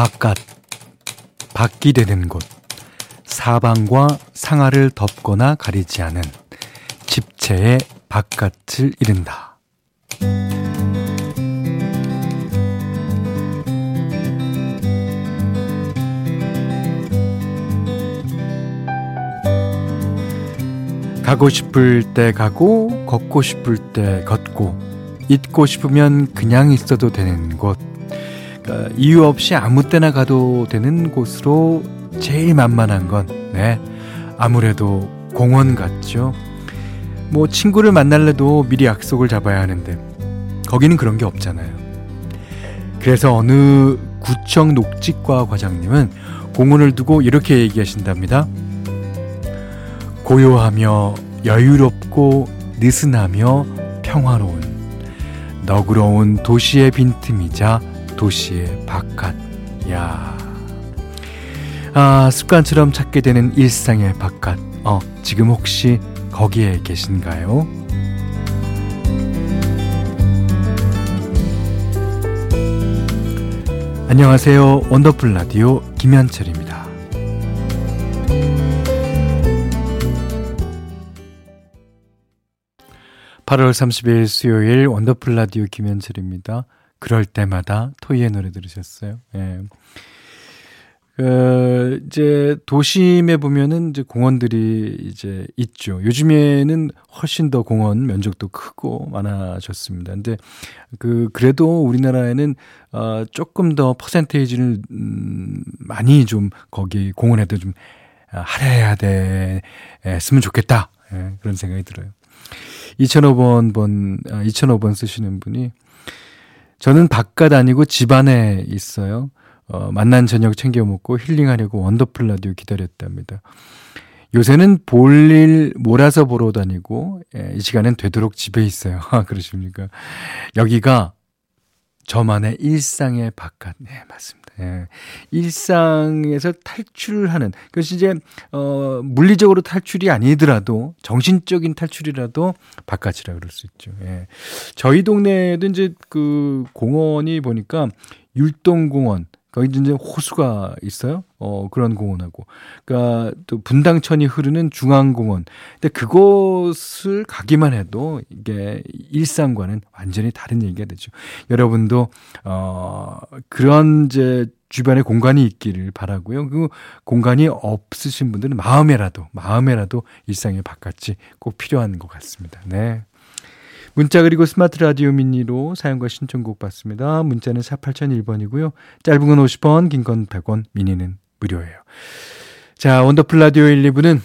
바깥, 밖이 되는 곳, 사방과 상하를 덮거나 가리지 않은 집체의 바깥을 이른다. 가고 싶을 때 가고, 걷고 싶을 때 걷고, 있고 싶으면 그냥 있어도 되는 곳, 이유 없이 아무 때나 가도 되는 곳으로 제일 만만한 건, 네, 아무래도 공원 같죠. 뭐 친구를 만날래도 미리 약속을 잡아야 하는데, 거기는 그런 게 없잖아요. 그래서 어느 구청 녹지과 과장님은 공원을 두고 이렇게 얘기하신답니다. 고요하며 여유롭고 느슨하며 평화로운 너그러운 도시의 빈틈이자 도시의 바깥. 야. 아, 습관처럼 찾게 되는 일상의 바깥. 어, 지금 혹시 거기에 계신가요? 안녕하세요. 원더풀 라디오 김현철입니다. 8월 30일 수요일 원더풀 라디오 김현철입니다. 그럴 때마다 토이의 노래 들으셨어요. 예. 그, 이제 도심에 보면은 이제 공원들이 이제 있죠. 요즘에는 훨씬 더 공원 면적도 크고 많아졌습니다. 근데 그, 그래도 우리나라에는 어, 조금 더 퍼센테이지를 음, 많이 좀 거기 공원에도 좀 할애해야 돼, 했으면 좋겠다. 예, 그런 생각이 들어요. 2005번 번, 아, 2005번 쓰시는 분이 저는 바깥 아니고 집 안에 있어요. 어, 만난 저녁 챙겨 먹고 힐링하려고 원더풀 라디오 기다렸답니다. 요새는 볼일 몰아서 보러 다니고 예, 이 시간엔 되도록 집에 있어요. 그러십니까? 여기가 저만의 일상의 바깥. 네, 맞습니다. 예. 일상에서 탈출하는 그것이 이제 어 물리적으로 탈출이 아니더라도 정신적인 탈출이라도 바깥이라 그럴 수 있죠. 예. 저희 동네에도 이제 그 공원이 보니까 율동공원 거기 이제 호수가 있어요. 어, 그런 공원하고. 그니까 또 분당천이 흐르는 중앙공원. 근데 그곳을 가기만 해도 이게 일상과는 완전히 다른 얘기가 되죠. 여러분도, 어, 그런 이제 주변에 공간이 있기를 바라고요. 그 공간이 없으신 분들은 마음에라도, 마음에라도 일상의 바깥이 꼭 필요한 것 같습니다. 네. 문자 그리고 스마트 라디오 미니로 사용과 신청곡 받습니다. 문자는 4 8001번이고요. 짧은 건 50원, 긴 건 100원, 미니는 무료예요. 자, 원더풀 라디오 1, 2부는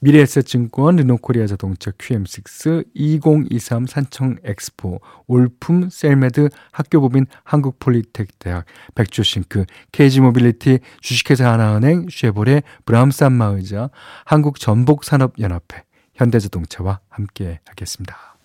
미래에셋증권, 르노코리아 자동차 QM6, 2023 산청 엑스포, 올품 셀메드, 학교법인 한국폴리텍 대학, 백조싱크, KG모빌리티, 주식회사 하나은행, 쉐보레, 브람산마의자, 한국전복산업연합회, 현대자동차와 함께 하겠습니다.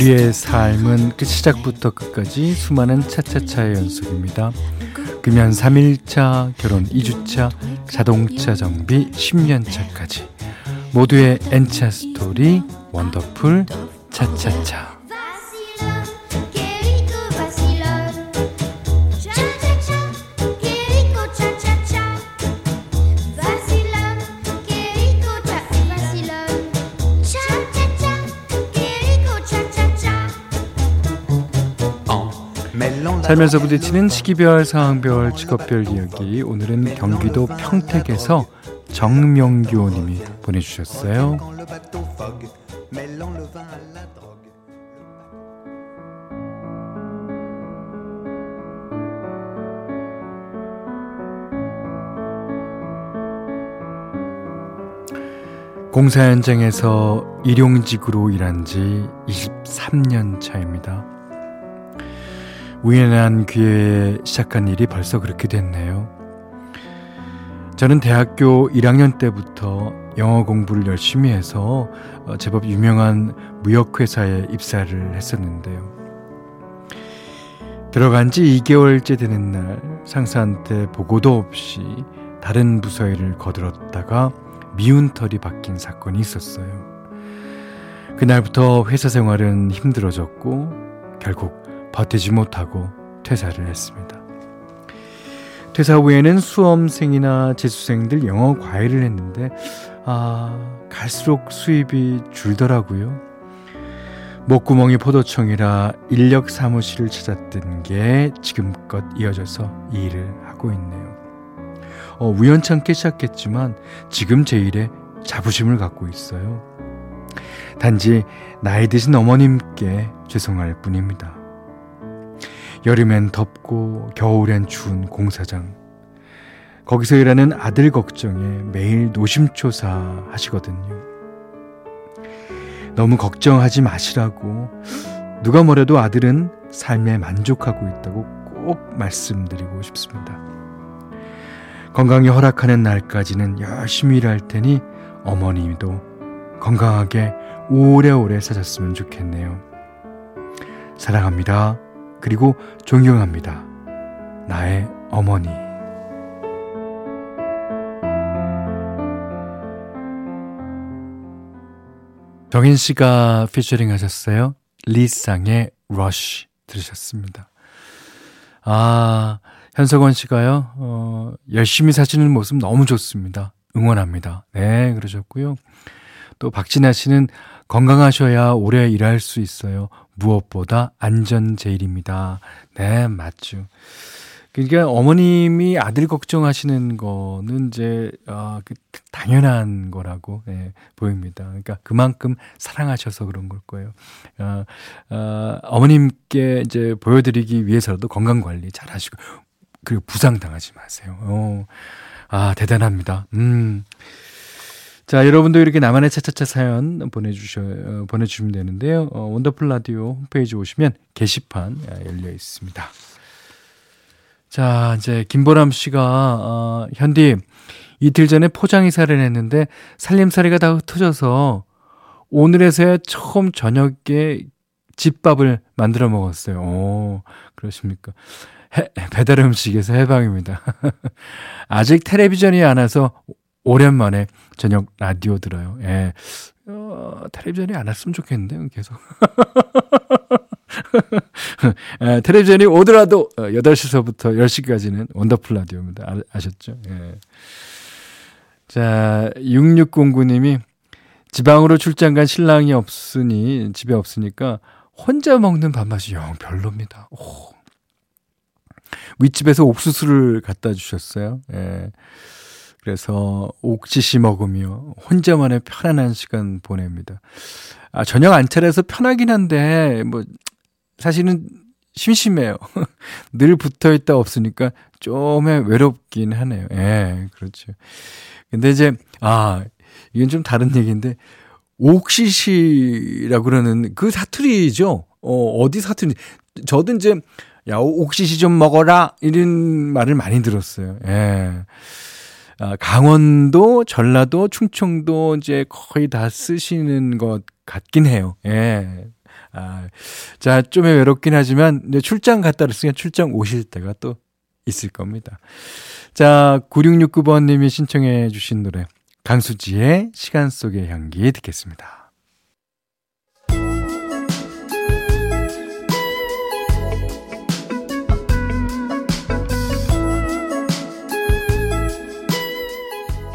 우리의 삶은 그 시작부터 끝까지 수많은 차차차의 연속입니다. 금연 3일차, 결혼 2주차, 자동차 정비 10년차까지. 모두의 N차 스토리 원더풀 차차차 살면서 부딪히는 시기별, 상황별, 직업별 이야기. 오늘은 경기도 평택에서 정명교 님이 보내주셨어요. 공사 현장에서 일용직으로 일한 지 23년 차입니다. 우연한 기회에 시작한 일이 벌써 그렇게 됐네요. 저는 대학교 1학년 때부터 영어 공부를 열심히 해서 어, 제법 유명한 무역회사에 입사를 했었는데요. 들어간 지 2개월째 되는 날 상사한테 보고도 없이 다른 부서 일을 거들었다가 미운 털이 박힌 사건이 있었어요. 그날부터 회사 생활은 힘들어졌고 결국 버티지 못하고 퇴사를 했습니다. 퇴사 후에는 수험생이나 재수생들 영어 과외를 했는데 아 갈수록 수입이 줄더라고요. 목구멍이 포도청이라 인력 사무실을 찾았던 게 지금껏 이어져서 이 일을 하고 있네요. 어, 우연찮게 시작했지만 지금 제 일에 자부심을 갖고 있어요. 단지 나이 드신 어머님께 죄송할 뿐입니다. 여름엔 덥고 겨울엔 추운 공사장. 거기서 일하는 아들 걱정에 매일 노심초사 하시거든요. 너무 걱정하지 마시라고 누가 뭐래도 아들은 삶에 만족하고 있다고 꼭 말씀드리고 싶습니다. 건강이 허락하는 날까지는 열심히 일할 테니 어머님도 건강하게 오래오래 사셨으면 좋겠네요. 사랑합니다. 그리고 존경합니다. 나의 어머니. 정인 씨가 피처링 하셨어요. 리쌍의 러쉬 들으셨습니다. 아, 현석원 씨가요, 어, 열심히 사시는 모습 너무 좋습니다. 응원합니다. 네, 그러셨고요. 또 박진아 씨는 건강하셔야 오래 일할 수 있어요. 무엇보다 안전 제일입니다. 네, 맞죠. 그러니까 어머님이 아들 걱정하시는 거는 이제 어, 그 당연한 거라고 네, 보입니다. 그러니까 그만큼 사랑하셔서 그런 걸 거예요. 어, 어, 어머님께 이제 보여드리기 위해서라도 건강 관리 잘 하시고 그리고 부상 당하지 마세요. 어, 아 대단합니다. 음. 자, 여러분도 이렇게 나만의 차차차 사연 보내주셔, 어, 보내주시면 되는데요. 어, 원더풀 라디오 홈페이지 오시면 게시판 아, 열려 있습니다. 자, 이제 김보람 씨가, 어, 현디, 이틀 전에 포장 이사를 했는데 살림살이가 다 흩어져서 오늘에서야 처음 저녁에 집밥을 만들어 먹었어요. 오, 그러십니까? 해, 배달 음식에서 해방입니다. 아직 텔레비전이 안 와서 오랜만에 저녁 라디오 들어요. 예. 어, 텔레비전이 안 왔으면 좋겠는데요, 계속. 예, 텔레비전이 오더라도 8시서부터 어, 10시까지는 원더풀 라디오입니다. 아, 아셨죠? 예. 자, 6609님이 지방으로 출장 간 신랑이 없으니, 집에 없으니까 혼자 먹는 밥맛이 영 별로입니다. 오. 윗집에서 옥수수를 갖다 주셨어요. 예. 그래서 옥지시 먹으며 혼자만의 편안한 시간 보냅니다. 아, 저녁 안 차려서 편하긴 한데, 뭐, 사실은 심심해요. 늘 붙어 있다 없으니까 좀 외롭긴 하네요. 예, 그렇죠. 근데 이제, 아, 이건 좀 다른 얘기인데, 옥시시라고 그러는 그 사투리죠. 어, 어디 사투리? 저도 이제, 야, 옥시시 좀 먹어라. 이런 말을 많이 들었어요. 예. 아, 강원도, 전라도, 충청도 이제 거의 다 쓰시는 것 같긴 해요. 예. 아, 자, 좀 외롭긴 하지만 출장 갔다 왔으니까 출장 오실 때가 또 있을 겁니다. 자, 9669번 님이 신청해 주신 노래 강수지의 시간 속의 향기 듣겠습니다.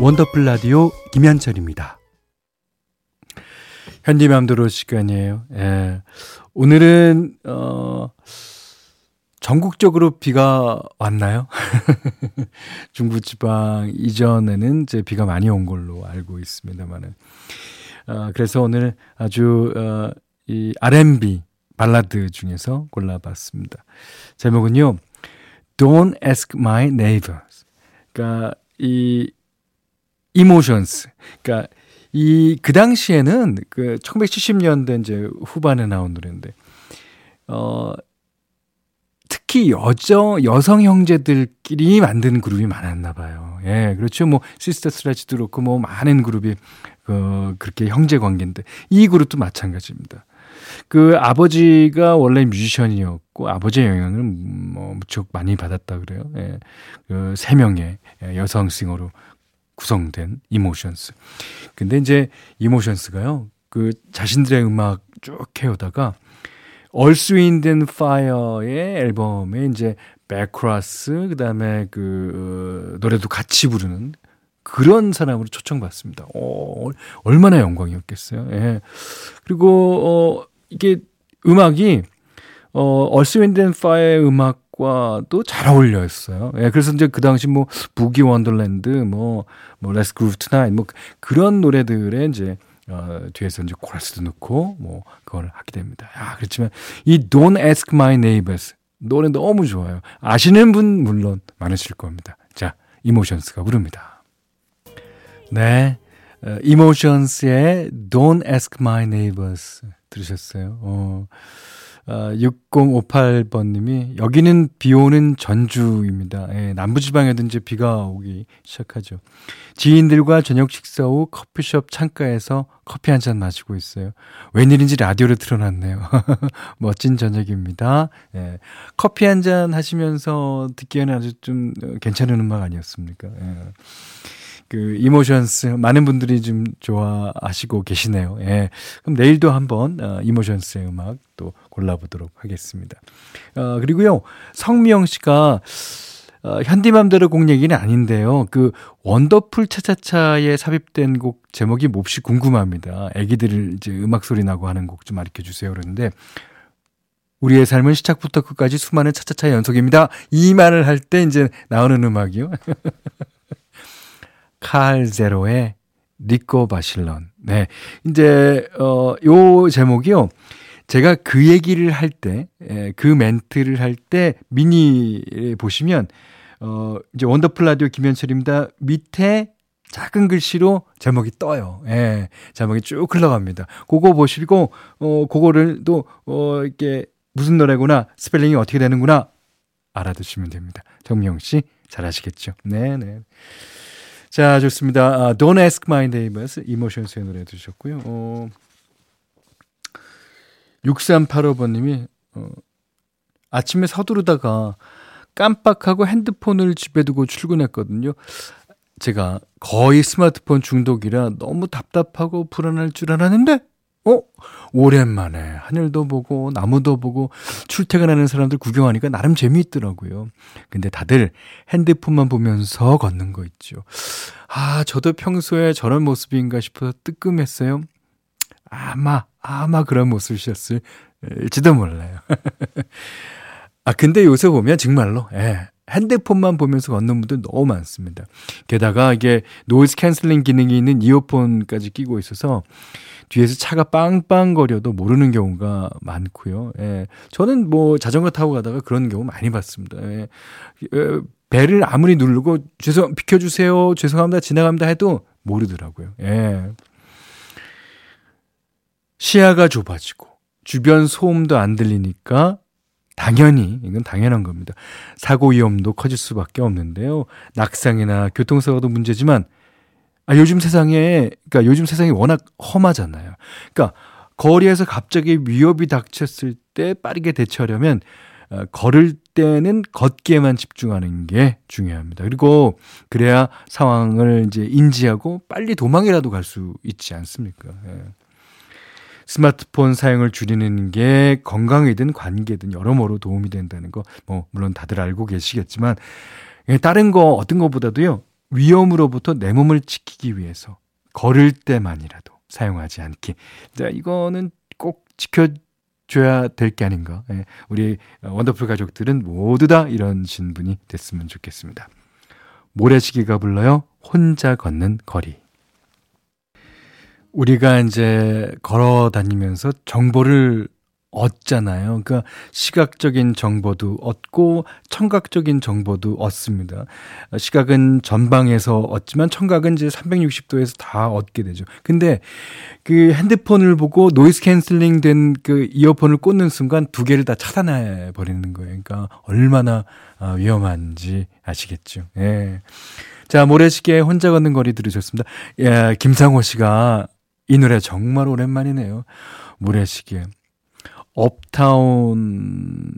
원더풀 라디오 김현철입니다. 현디맘대로 시간이에요. 예. 오늘은, 어, 전국적으로 비가 왔나요? 중부지방 이전에는 이제 비가 많이 온 걸로 알고 있습니다만은. 어, 그래서 오늘 아주, 어, 이 R&B 발라드 중에서 골라봤습니다. 제목은요, Don't Ask My Neighbors. 그러니까 이 이모션스. 그러니까 이 그 당시에는 그 1970년대 이제 후반에 나온 노래인데 어 특히 여저 여성 형제들끼리 만든 그룹이 많았나 봐요. 예, 그렇죠. 뭐 시스터 슬레지도 그렇고 뭐 많은 그룹이 그 그렇게 형제 관계인데 이 그룹도 마찬가지입니다. 그 아버지가 원래 뮤지션이었고 아버지의 영향을 뭐 무척 많이 받았다 그래요. 예. 그세 명의 여성 싱어로 구성된 이모션스. 근데 이제 이모션스가요. 그 자신들의 음악 쭉 해오다가 얼스 윈드 파이어의 앨범에 이제 back chorus 그다음에 그 어, 노래도 같이 부르는 그런 사람으로 초청받습니다. 어, 얼마나 영광이었겠어요. 예. 그리고 어 이게 음악이 어 Earth Wind Fire의 음악 과도 잘 어울려 있어요. 예. 그래서 이제 그 당시 뭐 Boogie Wonderland 뭐뭐 Let's Groove Tonight 뭐 그런 노래들에 이제 어, 뒤에서 이제 코러스도 넣고 뭐 그걸 하게 됩니다. 아, 그렇지만 이 Don't Ask My Neighbors 노래 너무 좋아요. 아시는 분 물론 많으실 겁니다. 자, Emotions가 부릅니다. 네. 어, 이모션스의 Don't Ask My Neighbors 들으셨어요? 어. 어, 6058번님이 여기는 비 오는 전주입니다. 예, 남부지방에도 이제 비가 오기 시작하죠. 지인들과 저녁 식사 후 커피숍 창가에서 커피 한 잔 마시고 있어요. 웬일인지 라디오를 틀어놨네요. 멋진 저녁입니다. 예, 커피 한 잔 하시면서 듣기에는 아주 좀 괜찮은 음악 아니었습니까? 예. 그 Emotions 많은 분들이 좀 좋아하시고 계시네요. 예. 그럼 내일도 한번 어, 이모션스의 음악 또 골라보도록 하겠습니다. 어, 그리고요 성미영 씨가 어, 현디맘대로 곡 얘기는 아닌데요. 그 원더풀 차차차에 삽입된 곡 제목이 몹시 궁금합니다. 애기들 이제 음악 소리 나고 하는 곡 좀 알려 주세요. 그러는데 우리의 삶은 시작부터 끝까지 수많은 차차차 연속입니다. 이 말을 할 때 이제 나오는 음악이요. 칼 제로의 니코 바실런. 네. 이제, 어, 요 제목이요. 제가 그 얘기를 할 때, 예, 그 멘트를 할 때 미니 보시면, 어, 이제 원더풀 라디오 김현철입니다. 밑에 작은 글씨로 제목이 떠요. 예, 제목이 쭉 흘러갑니다. 그거 보시고, 어, 그거를 또, 어, 이렇게 무슨 노래구나, 스펠링이 어떻게 되는구나, 알아두시면 됩니다. 정미영 씨, 잘하시겠죠? 네네. 네. 자, 좋습니다. 아, Don't Ask My Neighbors, 이모션스의 노래 들으셨고요. 어, 6385번님이, 어, 아침에 서두르다가 깜빡하고 핸드폰을 집에 두고 출근했거든요. 제가 거의 스마트폰 중독이라 너무 답답하고 불안할 줄 알았는데, 어? 오랜만에 하늘도 보고 나무도 보고 출퇴근하는 사람들 구경하니까 나름 재미있더라고요. 근데 다들 핸드폰만 보면서 걷는 거 있죠. 아, 저도 평소에 저런 모습인가 싶어서 뜨끔했어요. 아마, 아마 그런 모습이셨을지도 몰라요. 아, 근데 요새 보면 정말로, 예, 핸드폰만 보면서 걷는 분들 너무 많습니다. 게다가 이게 noise canceling 기능이 있는 이어폰까지 끼고 있어서 뒤에서 차가 빵빵거려도 모르는 경우가 많고요. 예. 저는 뭐 자전거 타고 가다가 그런 경우 많이 봤습니다. 예. 예. 배를 아무리 누르고 죄송 비켜주세요 죄송합니다 지나갑니다 해도 모르더라고요. 예. 시야가 좁아지고 주변 소음도 안 들리니까 당연히 이건 당연한 겁니다. 사고 위험도 커질 수밖에 없는데요. 낙상이나 교통사고도 문제지만 아 요즘 세상에 그러니까 요즘 세상이 워낙 험하잖아요. 그러니까 거리에서 갑자기 위협이 닥쳤을 때 빠르게 대처하려면 어, 걸을 때는 걷기에만 집중하는 게 중요합니다. 그리고 그래야 상황을 이제 인지하고 빨리 도망이라도 갈 수 있지 않습니까? 예. 스마트폰 사용을 줄이는 게 건강이든 관계든 여러모로 도움이 된다는 거, 뭐, 물론 다들 알고 계시겠지만, 예, 다른 거, 어떤 것보다도요, 위험으로부터 내 몸을 지키기 위해서 걸을 때만이라도 사용하지 않기. 자, 이거는 꼭 지켜 줘야 될 게 아닌가. 예, 우리 원더풀 가족들은 모두 다 이런 신분이 됐으면 좋겠습니다. 모래시계가 불러요. 혼자 걷는 거리. 우리가 이제 걸어 다니면서 정보를 얻잖아요. 그러니까 시각적인 정보도 얻고 청각적인 정보도 얻습니다. 시각은 전방에서 얻지만 청각은 이제 360도에서 다 얻게 되죠. 근데 그 핸드폰을 보고 noise canceling 된 그 이어폰을 꽂는 순간 두 개를 다 차단해 버리는 거예요. 그러니까 얼마나 아, 위험한지 아시겠죠. 예. 자, 모래시계 혼자 걷는 거리 들으셨습니다. 예, 김상호 씨가 이 노래 정말 오랜만이네요. 모래시계. 업타운의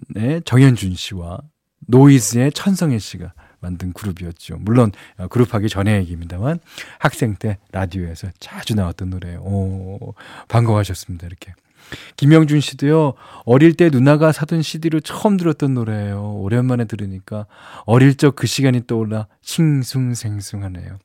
정현준 씨와 노이즈의 천성혜 씨가 만든 그룹이었죠. 물론 어, 그룹 하기 전의 얘기입니다만 학생 때 라디오에서 자주 나왔던 노래예요. 오, 반가워하셨습니다. 이렇게. 김영준 씨도요, 어릴 때 누나가 사둔 CD로 처음 들었던 노래예요. 오랜만에 들으니까 어릴 적 그 시간이 떠올라 싱숭생숭하네요.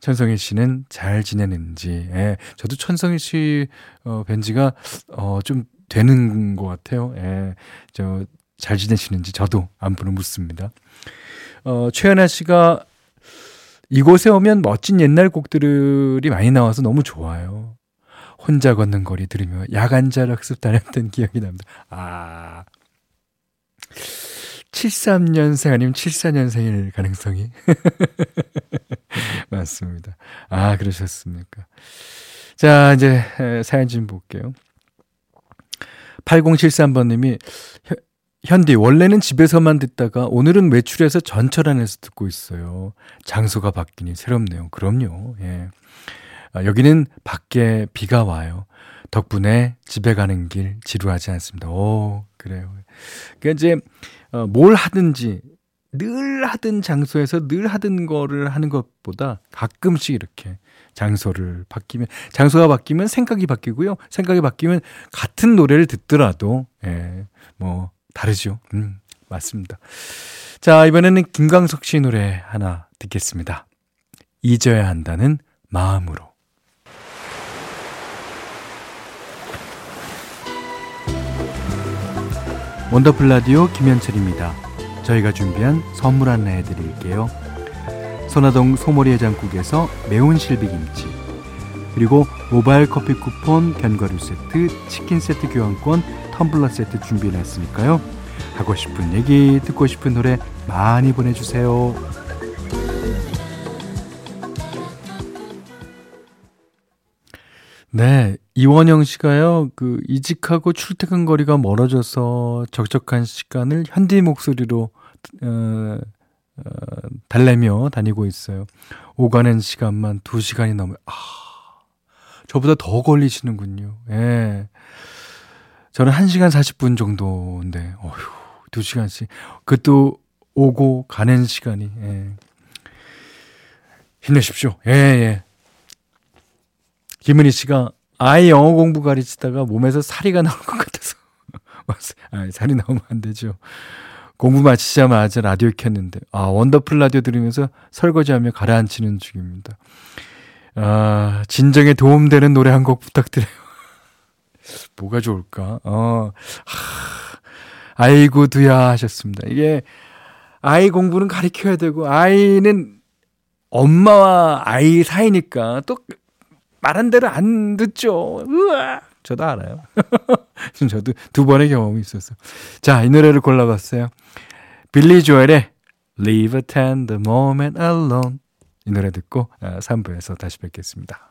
천성희 씨는 잘 지내는지, 예, 저도 천성희 씨, 어, 벤지가, 어, 좀 되는 것 같아요. 예, 저, 잘 지내시는지 저도 안부를 묻습니다. 어, 최연아 씨가 이곳에 오면 멋진 옛날 곡들이 많이 나와서 너무 좋아요. 혼자 걷는 거리 들으며 야간잘 학습 다녔던 기억이 납니다. 아. 73년생 아니면 74년생일 가능성이 맞습니다. 아, 그러셨습니까? 자, 이제 사연 좀 볼게요. 8073번님이 현디 원래는 집에서만 듣다가 오늘은 외출해서 전철 안에서 듣고 있어요. 장소가 바뀌니 새롭네요. 그럼요. 예. 아, 여기는 밖에 비가 와요. 덕분에 집에 가는 길 지루하지 않습니다. 오, 그래요. 그러니까 이제 어, 뭘 하든지 늘 하던 장소에서 늘 하던 거를 하는 것보다 가끔씩 이렇게 장소를 바뀌면 장소가 바뀌면 생각이 바뀌고요. 생각이 바뀌면 같은 노래를 듣더라도 예, 뭐 다르죠. 음, 맞습니다. 자, 이번에는 김광석 씨 노래 하나 듣겠습니다. 잊어야 한다는 마음으로. 원더풀 라디오 김현철입니다. 저희가 준비한 선물 안내해 드릴게요. 선화동 소머리 해장국에서 매운 실비김치 그리고 모바일 커피 쿠폰, 견과류 세트, 치킨 세트 교환권, 텀블러 세트 준비해놨으니까요. 하고 싶은 얘기, 듣고 싶은 노래 많이 보내주세요. 네, 이원영 씨가요, 그, 이직하고 출퇴근 거리가 멀어져서 적적한 시간을 현디 목소리로, 어, 어, 달래며 다니고 있어요. 오가는 시간만 2시간이 넘어요. 아, 저보다 더 걸리시는군요. 예. 저는 1시간 40분 정도인데, 어휴, 2시간씩. 그것도 오고 가는 시간이, 예. 힘내십시오. 예, 예. 김은희 씨가 아이 영어 공부 가르치다가 몸에서 살이가 나올 것 같아서. 아, 살이 나오면 안 되죠. 공부 마치자마자 라디오 켰는데, 아, 원더풀 라디오 들으면서 설거지하며 가라앉히는 중입니다. 아, 진정에 도움되는 노래 한 곡 부탁드려요. 뭐가 좋을까? 어, 하, 아이고, 두야 하셨습니다. 이게, 아이 공부는 가르쳐야 되고, 아이는 엄마와 아이 사이니까 또 말한 대로 안 듣죠. 으아! 저도 알아요. 저도 두 번의 경험이 있었어요. 자, 이 노래를 골라봤어요. 빌리 조엘의 Leave a Tender Moment Alone 이 노래 듣고 3부에서 아, 다시 뵙겠습니다.